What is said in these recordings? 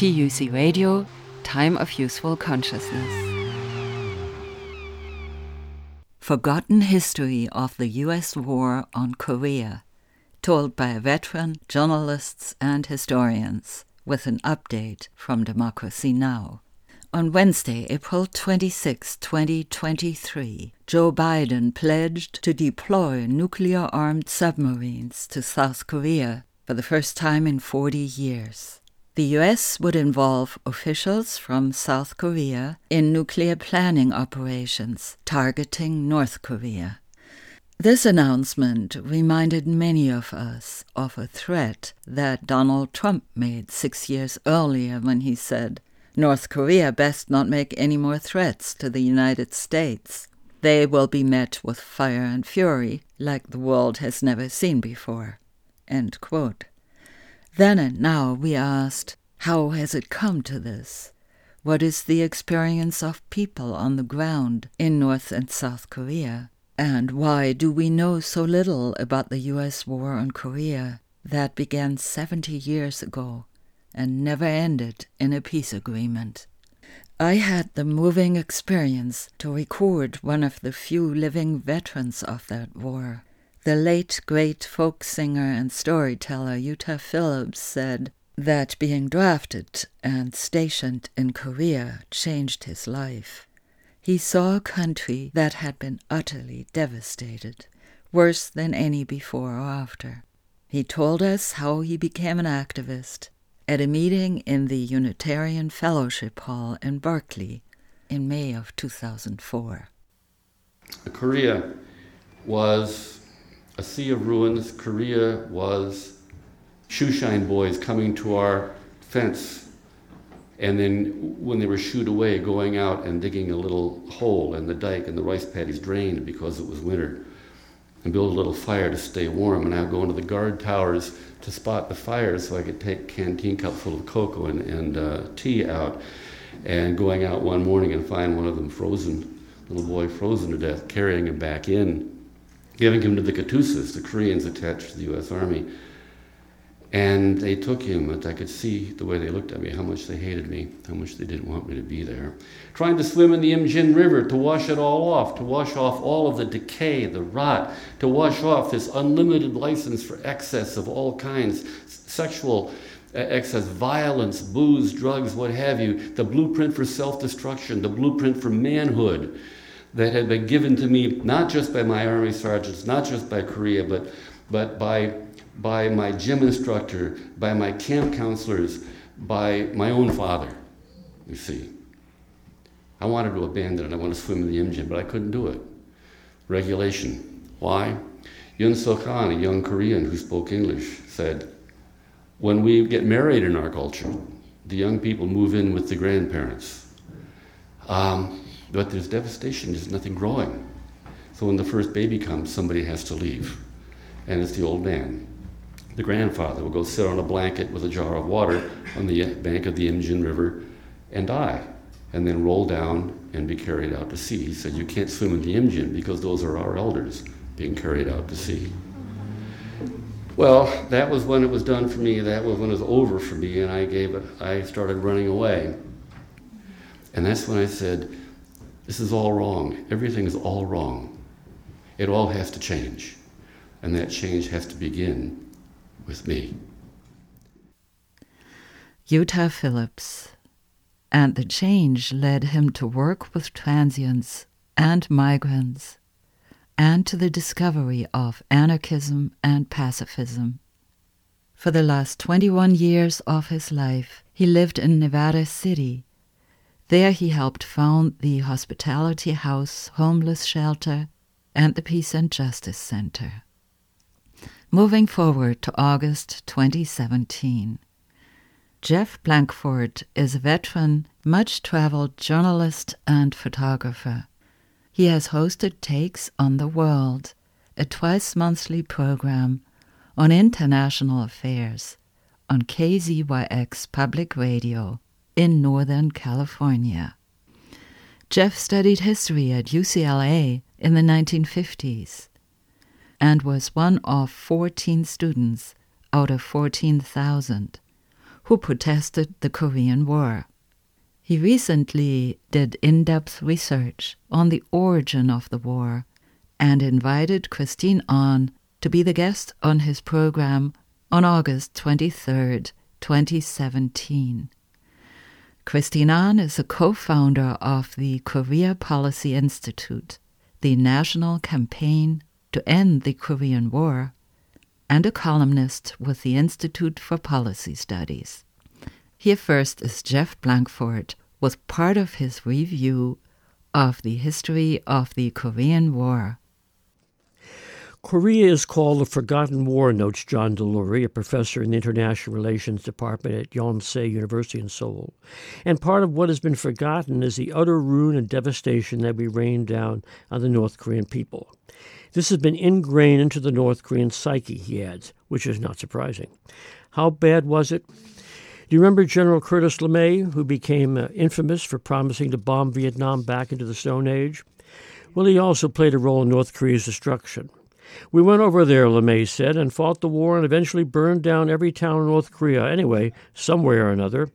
TUC Radio, Time of Useful Consciousness. Forgotten History of the U.S. War on Korea, told by veteran journalists and historians, with an update from Democracy Now! On Wednesday, April 26, 2023, Joe Biden pledged to deploy nuclear armed submarines to South Korea for the first time in 40 years. The U.S. would involve officials from South Korea in nuclear planning operations targeting North Korea. This announcement reminded many of us of a threat that Donald Trump made six years earlier when he said, North Korea best not make any more threats to the United States. They will be met with fire and fury like the world has never seen before. Then and now we asked, how has it come to this? What is the experience of people on the ground in North and South Korea? And why do we know so little about the U.S. war on Korea that began 70 years ago and never ended in a peace agreement. I had the moving experience to record one of the few living veterans of that war. The late great folk singer and storyteller Utah Phillips said that being drafted and stationed in Korea changed his life. He saw a country that had been utterly devastated, worse than any before or after. He told us how he became an activist at a meeting in the Unitarian Fellowship Hall in Berkeley in May of 2004. Korea was a sea of ruins. Korea was shoeshine boys coming to our fence and then when they were shooed away, going out and digging a little hole in the dike, and the rice paddies drained because it was winter, and build a little fire to stay warm. And I would go into the guard towers to spot the fires so I could take a canteen cup full of cocoa and, and uh, tea out. And going out one morning and find one of them frozen, little boy frozen to death, carrying him back in, giving him to the Katusas, the Koreans attached to the U.S. Army. And they took him, and I could see the way they looked at me, how much they hated me, how much they didn't want me to be there. Trying to swim in the Imjin River to wash it all off, to wash off all of the decay, the rot, to wash off this unlimited license for excess of all kinds, sexual uh, excess, violence, booze, drugs, what have you, the blueprint for self destruction, the blueprint for manhood that had been given to me not just by my army sergeants, not just by Korea, but, but by by my gym instructor, by my camp counselors, by my own father, you see. I wanted to abandon it. I wanted to swim in the Imjin, but I couldn't do it. Regulation. Why? Yun Suk a young Korean who spoke English, said, when we get married in our culture, the young people move in with the grandparents. Um, but there's devastation, there's nothing growing. So when the first baby comes, somebody has to leave. And it's the old man the grandfather will go sit on a blanket with a jar of water on the bank of the Imjin River and die, and then roll down and be carried out to sea. He said, You can't swim in the Imjin because those are our elders being carried out to sea. Well, that was when it was done for me. That was when it was over for me, and I gave it, I started running away. And that's when I said, This is all wrong. Everything is all wrong. It all has to change. And that change has to begin with me. Utah Phillips. And the change led him to work with transients and migrants, and to the discovery of anarchism and pacifism. For the last 21 years of his life, he lived in Nevada City. There he helped found the Hospitality House Homeless Shelter and the Peace and Justice Center. Moving forward to August 2017. Jeff Blankfort is a veteran, much traveled journalist and photographer. He has hosted Takes on the World, a twice monthly program on international affairs on KZYX Public Radio in Northern California. Jeff studied history at UCLA in the 1950s and was one of 14 students out of 14,000 who protested the Korean War. He recently did in depth research on the origin of the war and invited Christine Ahn to be the guest on his program on August 23, 2017. Christine Ahn is a co founder of the Korea Policy Institute, the national campaign to end the Korean War, and a columnist with the Institute for Policy Studies. Here first is Jeff Blankfort with part of his review of the history of the Korean War. Korea is called the Forgotten War, notes John Delury, a professor in the International Relations Department at Yonsei University in Seoul. And part of what has been forgotten is the utter ruin and devastation that we rained down on the North Korean people. This has been ingrained into the North Korean psyche, he adds, which is not surprising. How bad was it? Do you remember General Curtis LeMay, who became uh, infamous for promising to bomb Vietnam back into the Stone Age? Well, he also played a role in North Korea's destruction. We went over there, LeMay said, and fought the war and eventually burned down every town in North Korea. Anyway, some way or another.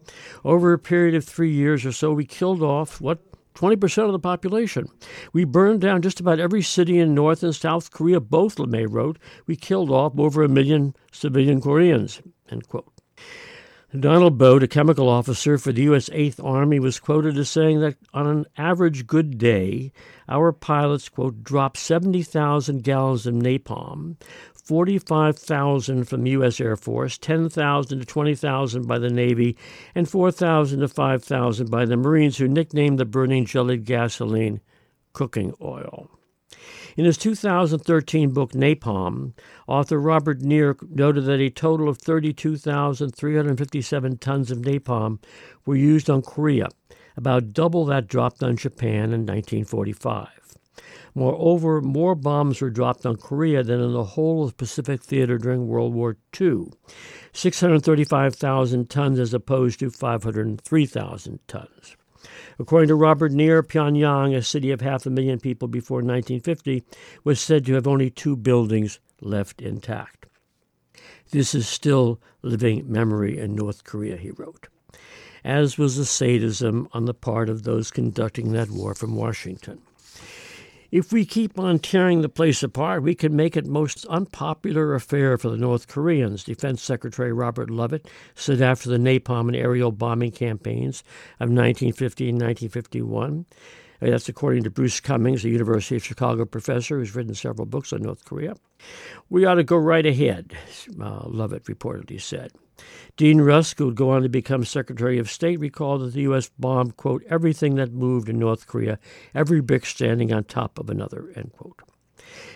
Over a period of three years or so, we killed off, what, 20% of the population. We burned down just about every city in North and South Korea, both, LeMay wrote. We killed off over a million civilian Koreans, end quote. Donald Boat, a chemical officer for the U.S. Eighth Army, was quoted as saying that on an average good day, our pilots, quote, drop 70,000 gallons of napalm, 45,000 from the U.S. Air Force, 10,000 to 20,000 by the Navy, and 4,000 to 5,000 by the Marines, who nicknamed the burning jellied gasoline cooking oil. In his 2013 book Napalm, author Robert Neer noted that a total of 32,357 tons of napalm were used on Korea, about double that dropped on Japan in 1945. Moreover, more bombs were dropped on Korea than in the whole of the Pacific Theater during World War II 635,000 tons as opposed to 503,000 tons. According to Robert Neer, Pyongyang, a city of half a million people before 1950, was said to have only two buildings left intact. This is still living memory in North Korea, he wrote, as was the sadism on the part of those conducting that war from Washington. If we keep on tearing the place apart, we can make it most unpopular affair for the North Koreans, Defense Secretary Robert Lovett said after the napalm and aerial bombing campaigns of 1950 and 1951. Uh, that's according to Bruce Cumings, a University of Chicago professor who's written several books on North Korea. We ought to go right ahead, uh, Lovett reportedly said. Dean Rusk, who would go on to become Secretary of State, recalled that the U.S. bombed, quote, everything that moved in North Korea, every brick standing on top of another, end quote.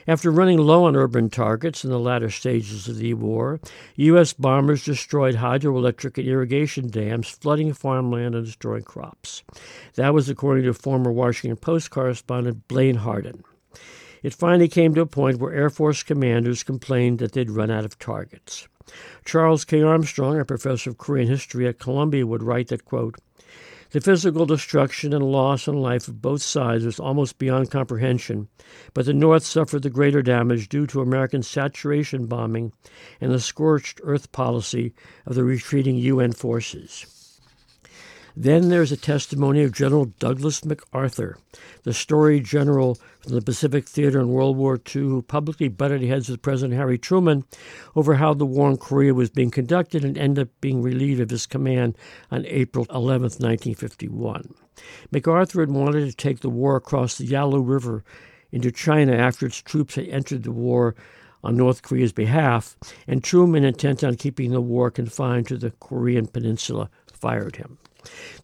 After running low on urban targets in the latter stages of the war, U.S. bombers destroyed hydroelectric and irrigation dams, flooding farmland and destroying crops. That was according to former Washington Post correspondent Blaine Harden. It finally came to a point where Air Force commanders complained that they'd run out of targets. Charles K. Armstrong, a professor of Korean history at Columbia, would write that, quote, the physical destruction and loss in life of both sides was almost beyond comprehension, but the North suffered the greater damage due to American saturation bombing and the scorched earth policy of the retreating UN forces. Then there's a testimony of General Douglas MacArthur, the storied general from the Pacific Theater in World War II who publicly butted heads with President Harry Truman over how the war in Korea was being conducted and ended up being relieved of his command on April 11, 1951. MacArthur had wanted to take the war across the Yalu River into China after its troops had entered the war on North Korea's behalf, and Truman, intent on keeping the war confined to the Korean peninsula, fired him.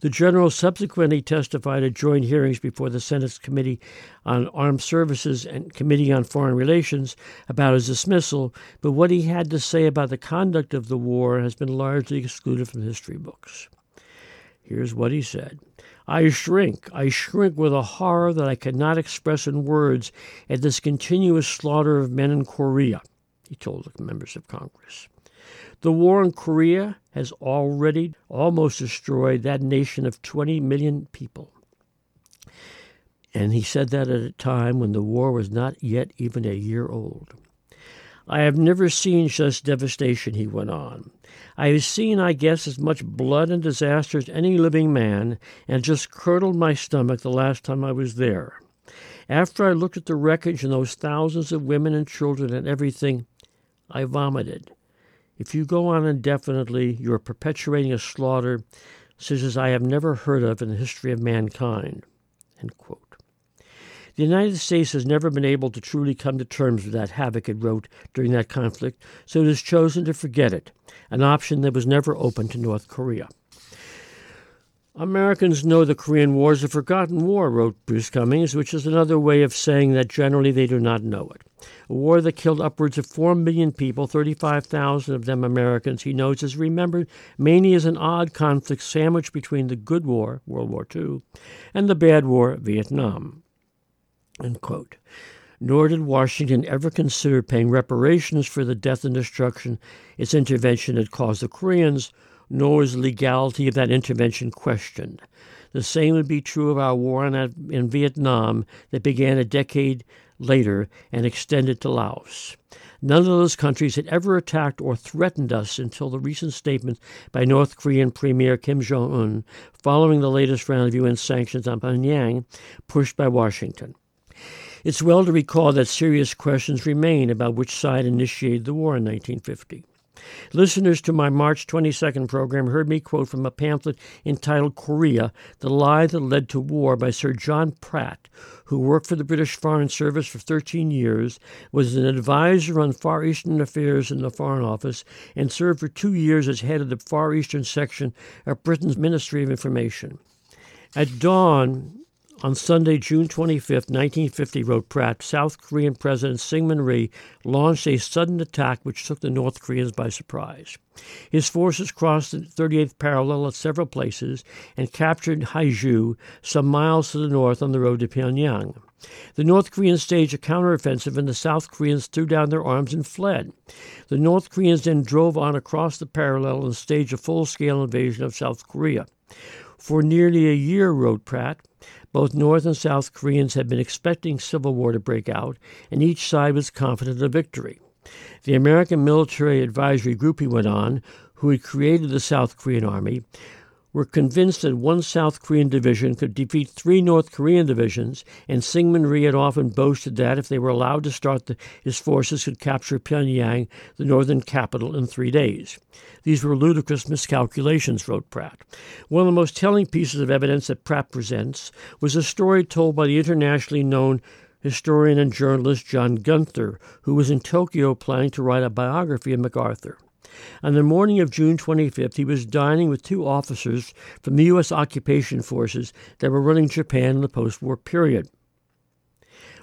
The general subsequently testified at joint hearings before the Senate's Committee on Armed Services and Committee on Foreign Relations about his dismissal, but what he had to say about the conduct of the war has been largely excluded from history books. Here's what he said. I shrink, I shrink with a horror that I cannot express in words at this continuous slaughter of men in Korea, he told the members of Congress. The war in Korea has already almost destroyed that nation of 20 million people. And he said that at a time when the war was not yet even a year old. I have never seen such devastation, he went on. I have seen, I guess, as much blood and disaster as any living man, and just curdled my stomach the last time I was there. After I looked at the wreckage and those thousands of women and children and everything, I vomited. If you go on indefinitely, you are perpetuating a slaughter such as I have never heard of in the history of mankind. The United States has never been able to truly come to terms with that havoc it wrote during that conflict, so it has chosen to forget it, an option that was never open to North Korea. Americans know the Korean War is a forgotten war, wrote Bruce Cumings, which is another way of saying that generally they do not know it. A war that killed upwards of 4 million people, 35,000 of them Americans, he notes, is remembered mainly as an odd conflict sandwiched between the good war, World War II, and the bad war, Vietnam. Nor did Washington ever consider paying reparations for the death and destruction its intervention had caused the Koreans nor is the legality of that intervention questioned. The same would be true of our war in, in Vietnam that began a decade later and extended to Laos. None of those countries had ever attacked or threatened us until the recent statement by North Korean Premier Kim Jong un following the latest round of UN sanctions on Pyongyang pushed by Washington. It's well to recall that serious questions remain about which side initiated the war in 1950. Listeners to my March 22nd program heard me quote from a pamphlet entitled Korea The Lie That Led to War by Sir John Pratt, who worked for the British Foreign Service for 13 years, was an advisor on Far Eastern affairs in the Foreign Office, and served for two years as head of the Far Eastern section of Britain's Ministry of Information. At dawn, on Sunday, June 25, 1950, wrote Pratt, South Korean President Syngman Rhee launched a sudden attack which took the North Koreans by surprise. His forces crossed the 38th parallel at several places and captured Haeju, some miles to the north on the road to Pyongyang. The North Koreans staged a counteroffensive, and the South Koreans threw down their arms and fled. The North Koreans then drove on across the parallel and staged a full scale invasion of South Korea. For nearly a year, wrote Pratt, both North and South Koreans had been expecting civil war to break out, and each side was confident of victory. The American Military Advisory Group, he went on, who had created the South Korean Army, were convinced that one South Korean division could defeat three North Korean divisions, and Syngman Rhee had often boasted that if they were allowed to start, the, his forces could capture Pyongyang, the northern capital, in three days. These were ludicrous miscalculations, wrote Pratt. One of the most telling pieces of evidence that Pratt presents was a story told by the internationally known historian and journalist John Gunther, who was in Tokyo planning to write a biography of MacArthur. On the morning of June 25th, he was dining with two officers from the U.S. occupation forces that were running Japan in the post war period.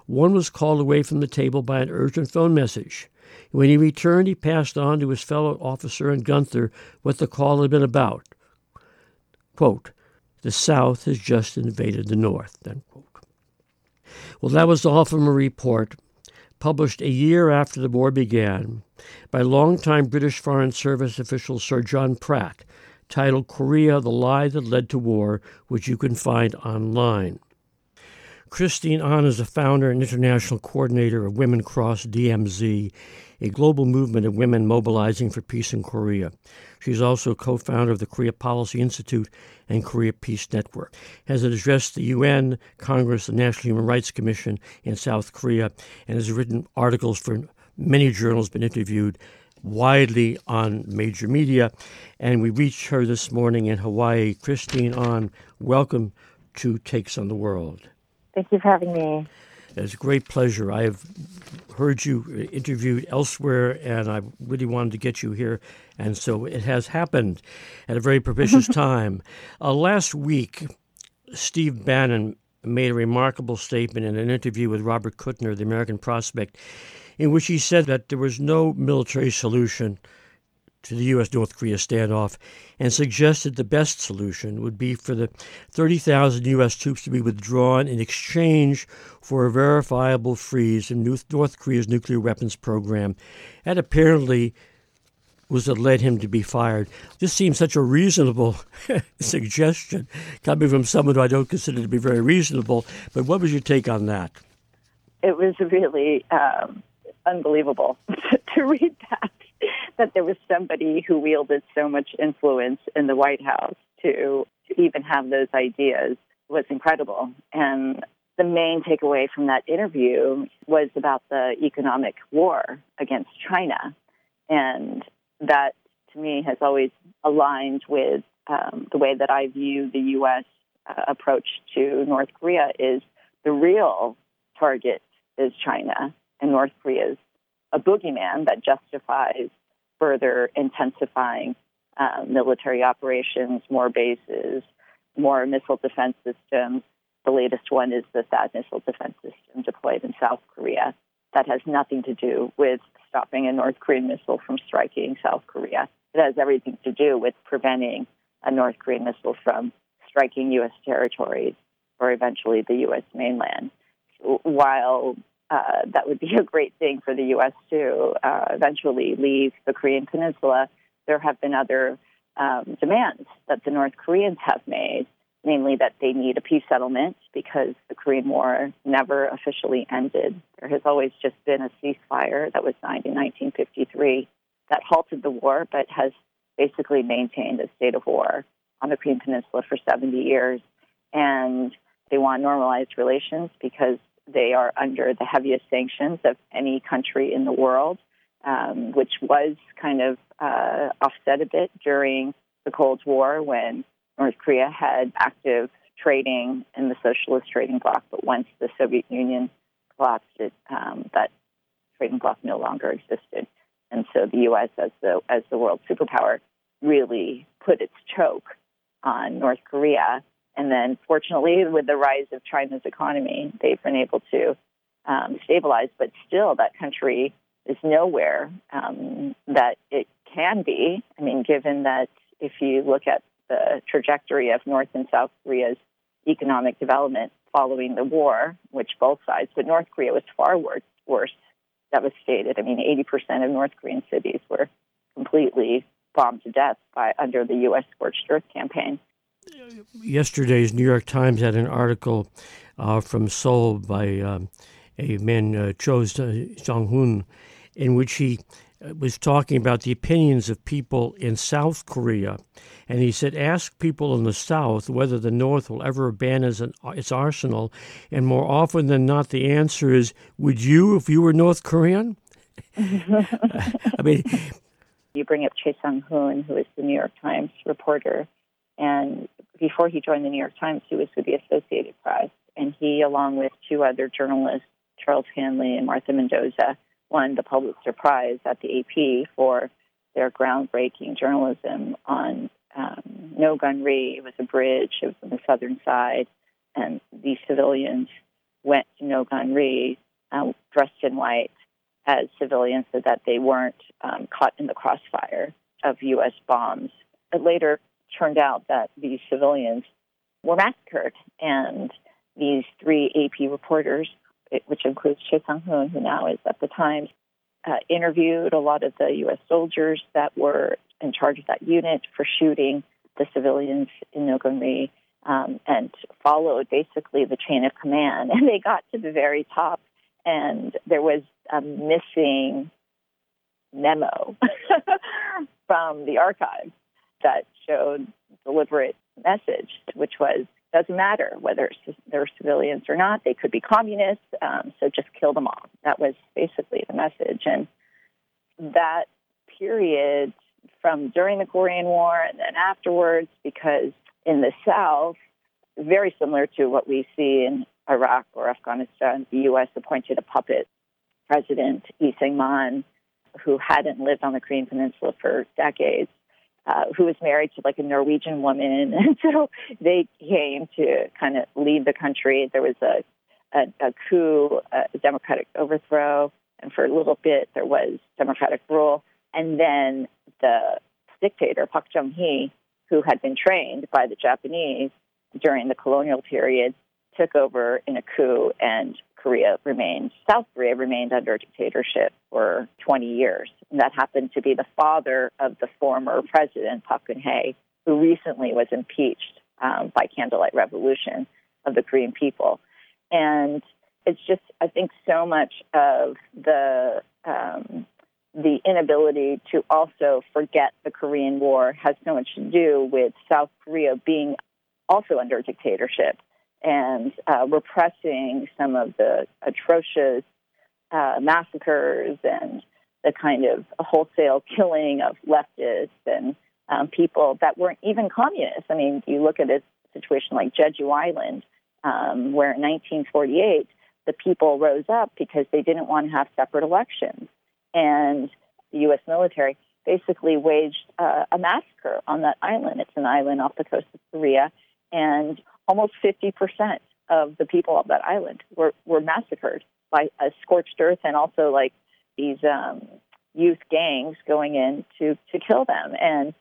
One was called away from the table by an urgent phone message. When he returned, he passed on to his fellow officer and Gunther what the call had been about. Quote, the South has just invaded the North. Well, that was all from a report published a year after the war began by longtime British Foreign Service official Sir John Pratt, titled Korea The Lie That Led to War, which you can find online. Christine Ahn is the founder and international coordinator of Women Cross DMZ, a global movement of women mobilizing for peace in Korea. She's also co founder of the Korea Policy Institute and Korea Peace Network. Has addressed the UN, Congress, the National Human Rights Commission in South Korea, and has written articles for many journals, been interviewed widely on major media. And we reached her this morning in Hawaii. Christine Ahn, welcome to Takes on the World. Thank you for having me. It's a great pleasure. I have heard you interviewed elsewhere, and I really wanted to get you here, and so it has happened at a very propitious time. Uh, last week, Steve Bannon made a remarkable statement in an interview with Robert Kuttner, the American prospect, in which he said that there was no military solution to the U.S. North Korea standoff and suggested the best solution would be for the 30,000 U.S. troops to be withdrawn in exchange for a verifiable freeze in North Korea's nuclear weapons program. And apparently was what led him to be fired. This seems such a reasonable suggestion coming from someone who I don't consider to be very reasonable. But what was your take on that? It was really um, unbelievable to read that. That there was somebody who wielded so much influence in the White House to, to even have those ideas was incredible. And the main takeaway from that interview was about the economic war against China. And that, to me, has always aligned with um, the way that I view the U.S. Uh, approach to North Korea is the real target is China, and North Korea is a boogeyman that justifies further intensifying uh, military operations, more bases, more missile defense systems. The latest one is the THAAD missile defense system deployed in South Korea. That has nothing to do with stopping a North Korean missile from striking South Korea. It has everything to do with preventing a North Korean missile from striking U.S. territories or eventually the U.S. mainland. While uh, that would be a great thing for the U.S. to uh, eventually leave the Korean Peninsula, there have been other um, demands that the North Koreans have made, namely that they need a peace settlement because the Korean War never officially ended. There has always just been a ceasefire that was signed in 1953 that halted the war, but has basically maintained a state of war on the Korean Peninsula for 70 years. And they want normalized relations because they are under the heaviest sanctions of any country in the world um, which was kind of uh, offset a bit during the Cold War when North Korea had active trading in the socialist trading bloc. But once the Soviet Union collapsed, it, um, that trading bloc no longer existed. And so the U.S. as the as the world superpower really put its choke on North Korea. And then, fortunately, with the rise of China's economy, they've been able to um, stabilize. But still, that country is nowhere um, that it can be. I mean, given that if you look at the trajectory of North and South Korea's economic development following the war, which both sides, but North Korea was far worse, worse devastated. I mean, 80% of North Korean cities were completely bombed to death by under the U.S. scorched earth campaign. Yesterday's New York Times had an article uh, from Seoul by um, a man, uh, Cho Jong-hun, in which he uh, was talking about the opinions of people in South Korea. And he said, Ask people in the South whether the North will ever abandon its arsenal. And more often than not, the answer is, Would you if you were North Korean? I mean, you bring up Choe Sang-Hun, who is the New York Times reporter. And before he joined the New York Times, he was with the Associated Press. And he, along with two other journalists, Charles Hanley and Martha Mendoza, won the Pulitzer Prize at the AP for their groundbreaking journalism on um, No Gun Ri. It was a bridge. It was on the southern side, and these civilians went to No Gun Ri uh, dressed in white as civilians so that they weren't um, caught in the crossfire of U.S. bombs. It later turned out that these civilians were massacred, and these three AP reporters which includes Choe Sang-Hun, who now is at the Times, uh, interviewed a lot of the U.S. soldiers that were in charge of that unit for shooting the civilians in No um, and followed basically the chain of command. And they got to the very top, and there was a missing memo from the archive that showed deliberate message, which was doesn't matter whether they're civilians or not. They could be communists, um, so just kill them all. That was basically the message. And that period from during the Korean War and then afterwards, because in the South, very similar to what we see in Iraq or Afghanistan, the U.S. appointed a puppet president, Lee Sang-man, who hadn't lived on the Korean Peninsula for decades uh, who was married to like a Norwegian woman, and so they came to kind of leave the country. There was a a, a coup, a democratic overthrow, and for a little bit there was democratic rule, and then the dictator Park Chung-hee, who had been trained by the Japanese during the colonial period, took over in a coup and Korea remained, South Korea remained under dictatorship for 20 years. And that happened to be the father of the former president, Park Geun-hye, who recently was impeached um, by candlelight revolution of the Korean people. And it's just, I think, so much of the um, the inability to also forget the Korean War has so much to do with South Korea being also under dictatorship and uh, repressing some of the atrocious uh, massacres and the kind of wholesale killing of leftists and um, people that weren't even communists. I mean, you look at a situation like Jeju Island, um, where in 1948 the people rose up because they didn't want to have separate elections. And the U.S. military basically waged uh, a massacre on that island. It's an island off the coast of Korea, and almost 50% of the people of that island were, were massacred by a scorched earth and also like these um, youth gangs going in to, to kill them. And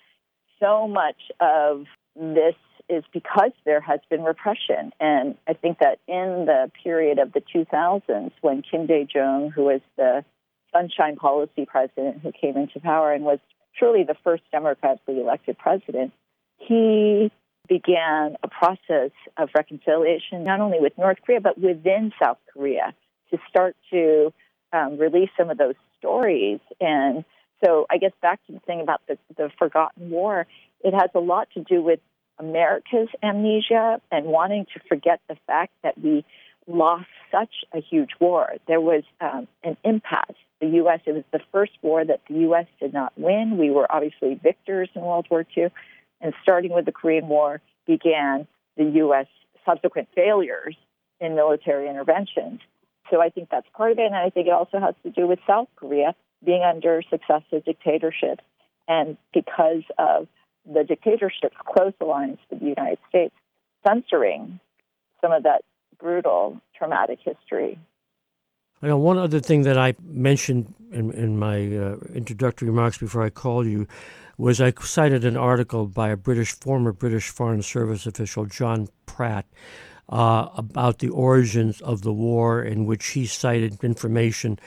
so much of this is because there has been repression. And I think that in the period of the 2000s, when Kim Dae Jung, who was the Sunshine Policy president who came into power and was truly the first democratically elected president, he began a process of reconciliation, not only with North Korea, but within South Korea to start to um, release some of those stories. And so I guess back to the thing about the, the forgotten war, it has a lot to do with America's amnesia and wanting to forget the fact that we lost such a huge war. There was um, an impasse. The U.S., it was the first war that the U.S. did not win. We were obviously victors in World War II. And starting with the Korean War began the U.S. subsequent failures in military interventions. So I think that's part of it. And I think it also has to do with South Korea being under successive dictatorships. And because of the dictatorship's close alliance with the United States, censoring some of that brutal, traumatic history. I know one other thing that I mentioned in, in my uh, introductory remarks before I called you was I cited an article by a British former British Foreign Service official, John Pratt, uh, about the origins of the war, in which he cited information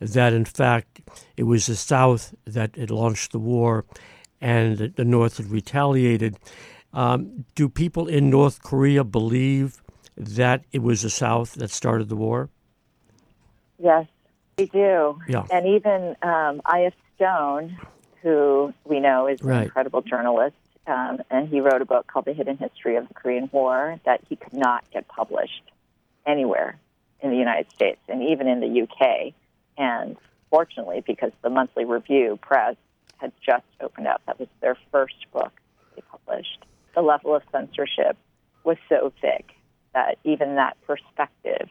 that in fact it was the South that had launched the war, and the North had retaliated. Um, do people in North Korea believe that it was the South that started the war? Yes, we do. Yeah. And even um, I.F. Stone, who we know is right. an incredible journalist, um, and he wrote a book called The Hidden History of the Korean War that he could not get published anywhere in the United States and even in the UK. And fortunately, because the Monthly Review Press had just opened up, that was their first book they published. The level of censorship was so thick that even that perspective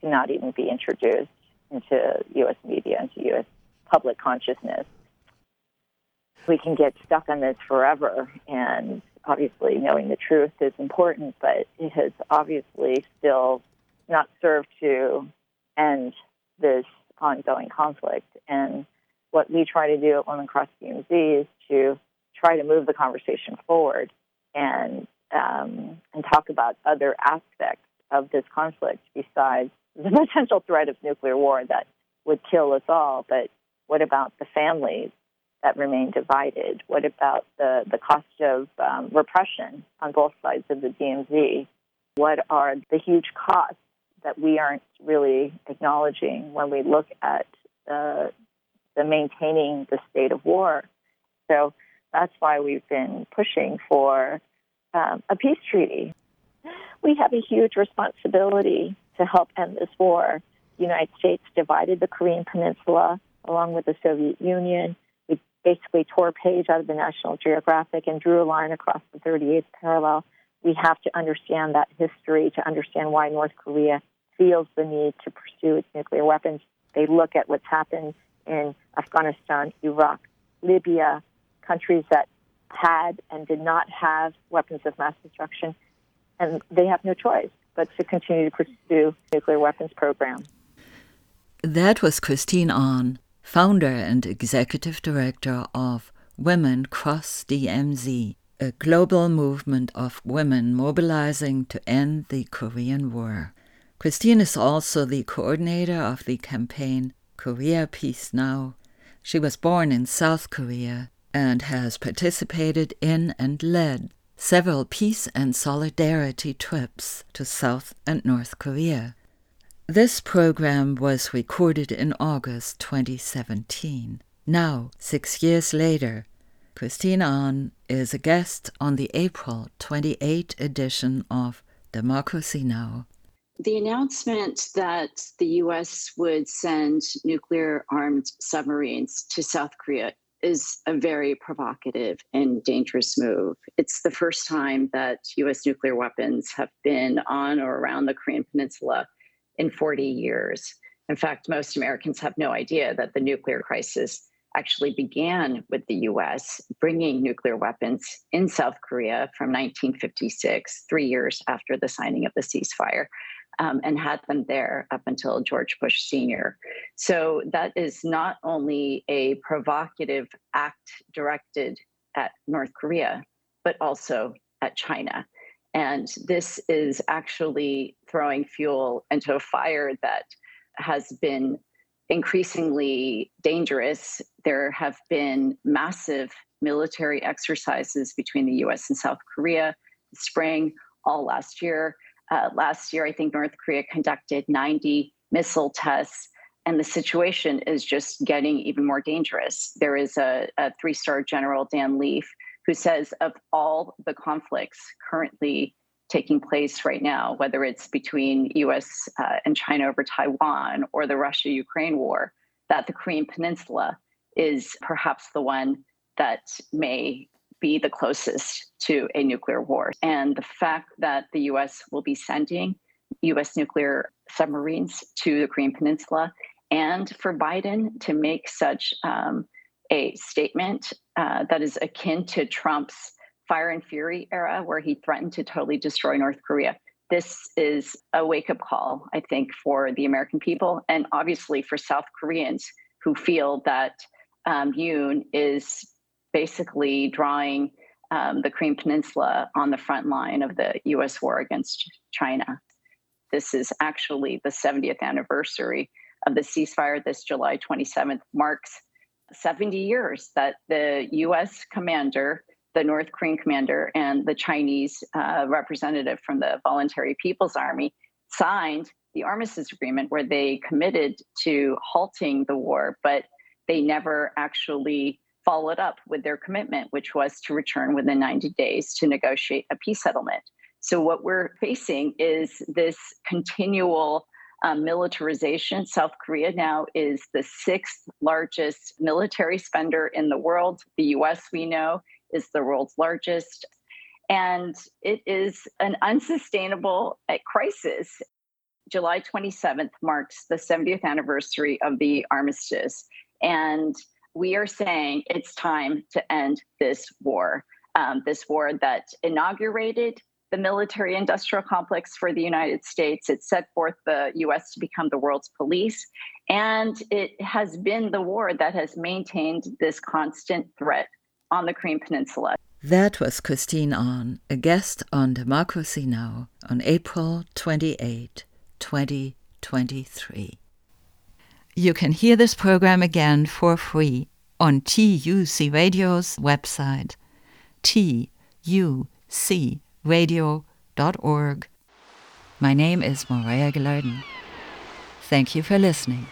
cannot even be introduced into U.S. media, into U.S. public consciousness. We can get stuck on this forever, and obviously knowing the truth is important, but it has obviously still not served to end this ongoing conflict. And what we try to do at Women Cross DMZ is to try to move the conversation forward and um, and talk about other aspects of this conflict besides the potential threat of nuclear war that would kill us all. But what about the families that remain divided? What about the, the cost of um, repression on both sides of the DMZ? What are the huge costs that we aren't really acknowledging when we look at uh, the maintaining the state of war? So that's why we've been pushing for um, a peace treaty. We have a huge responsibility to help end this war. The United States divided the Korean Peninsula along with the Soviet Union. Basically tore a page out of the National Geographic and drew a line across the 38th parallel. We have to understand that history to understand why North Korea feels the need to pursue its nuclear weapons. They look at what's happened in Afghanistan, Iraq, Libya, countries that had and did not have weapons of mass destruction, and they have no choice but to continue to pursue nuclear weapons program. That was Christine Ahn, founder and executive director of Women Cross DMZ, a global movement of women mobilizing to end the Korean War. Christine is also the coordinator of the campaign Korea Peace Now. She was born in South Korea and has participated in and led several peace and solidarity trips to South and North Korea. This program was recorded in August 2017. Now, six years later, Christine Ahn is a guest on the April 28 edition of Democracy Now! The announcement that the US would send nuclear armed submarines to South Korea is a very provocative and dangerous move. It's the first time that US nuclear weapons have been on or around the Korean Peninsula in 40 years. In fact, most Americans have no idea that the nuclear crisis actually began with the US bringing nuclear weapons in South Korea from 1956, three years after the signing of the ceasefire. Um, and had them there up until George Bush Sr. So that is not only a provocative act directed at North Korea, but also at China. And this is actually throwing fuel into a fire that has been increasingly dangerous. There have been massive military exercises between the US and South Korea spring, all last year. Uh, last year, I think North Korea conducted 90 missile tests, and the situation is just getting even more dangerous. There is a, a three star general, Dan Leaf, who says of all the conflicts currently taking place right now, whether it's between US uh, and China over Taiwan or the Russia Ukraine war, that the Korean Peninsula is perhaps the one that may be the closest to a nuclear war. And the fact that the US will be sending US nuclear submarines to the Korean Peninsula and for Biden to make such um, a statement uh, that is akin to Trump's fire and fury era where he threatened to totally destroy North Korea. This is a wake up call, I think, for the American people and obviously for South Koreans who feel that um, Yoon is basically drawing um, the Korean Peninsula on the front line of the US war against China. This is actually the 70th anniversary of the ceasefire. This July 27th marks 70 years that the US commander the North Korean commander and the Chinese uh, representative from the Voluntary People's Army signed the armistice agreement where they committed to halting the war, but they never actually followed up with their commitment, which was to return within 90 days to negotiate a peace settlement. So, what we're facing is this continual um, militarization. South Korea now is the sixth largest military spender in the world. The US, we know, is the world's largest. And it is an unsustainable uh, crisis. July 27th marks the 70th anniversary of the armistice. And we are saying it's time to end this war, um, this war that inaugurated the military industrial complex for the United States. It set forth the US to become the world's police. And it has been the war that has maintained this constant threat on the Korean Peninsula. That was Christine Ahn, a guest on Democracy Now! on April 28, 2023. You can hear this program again for free on TUC Radio's website, tucradio.org. My name is Maria Gilardin. Thank you for listening.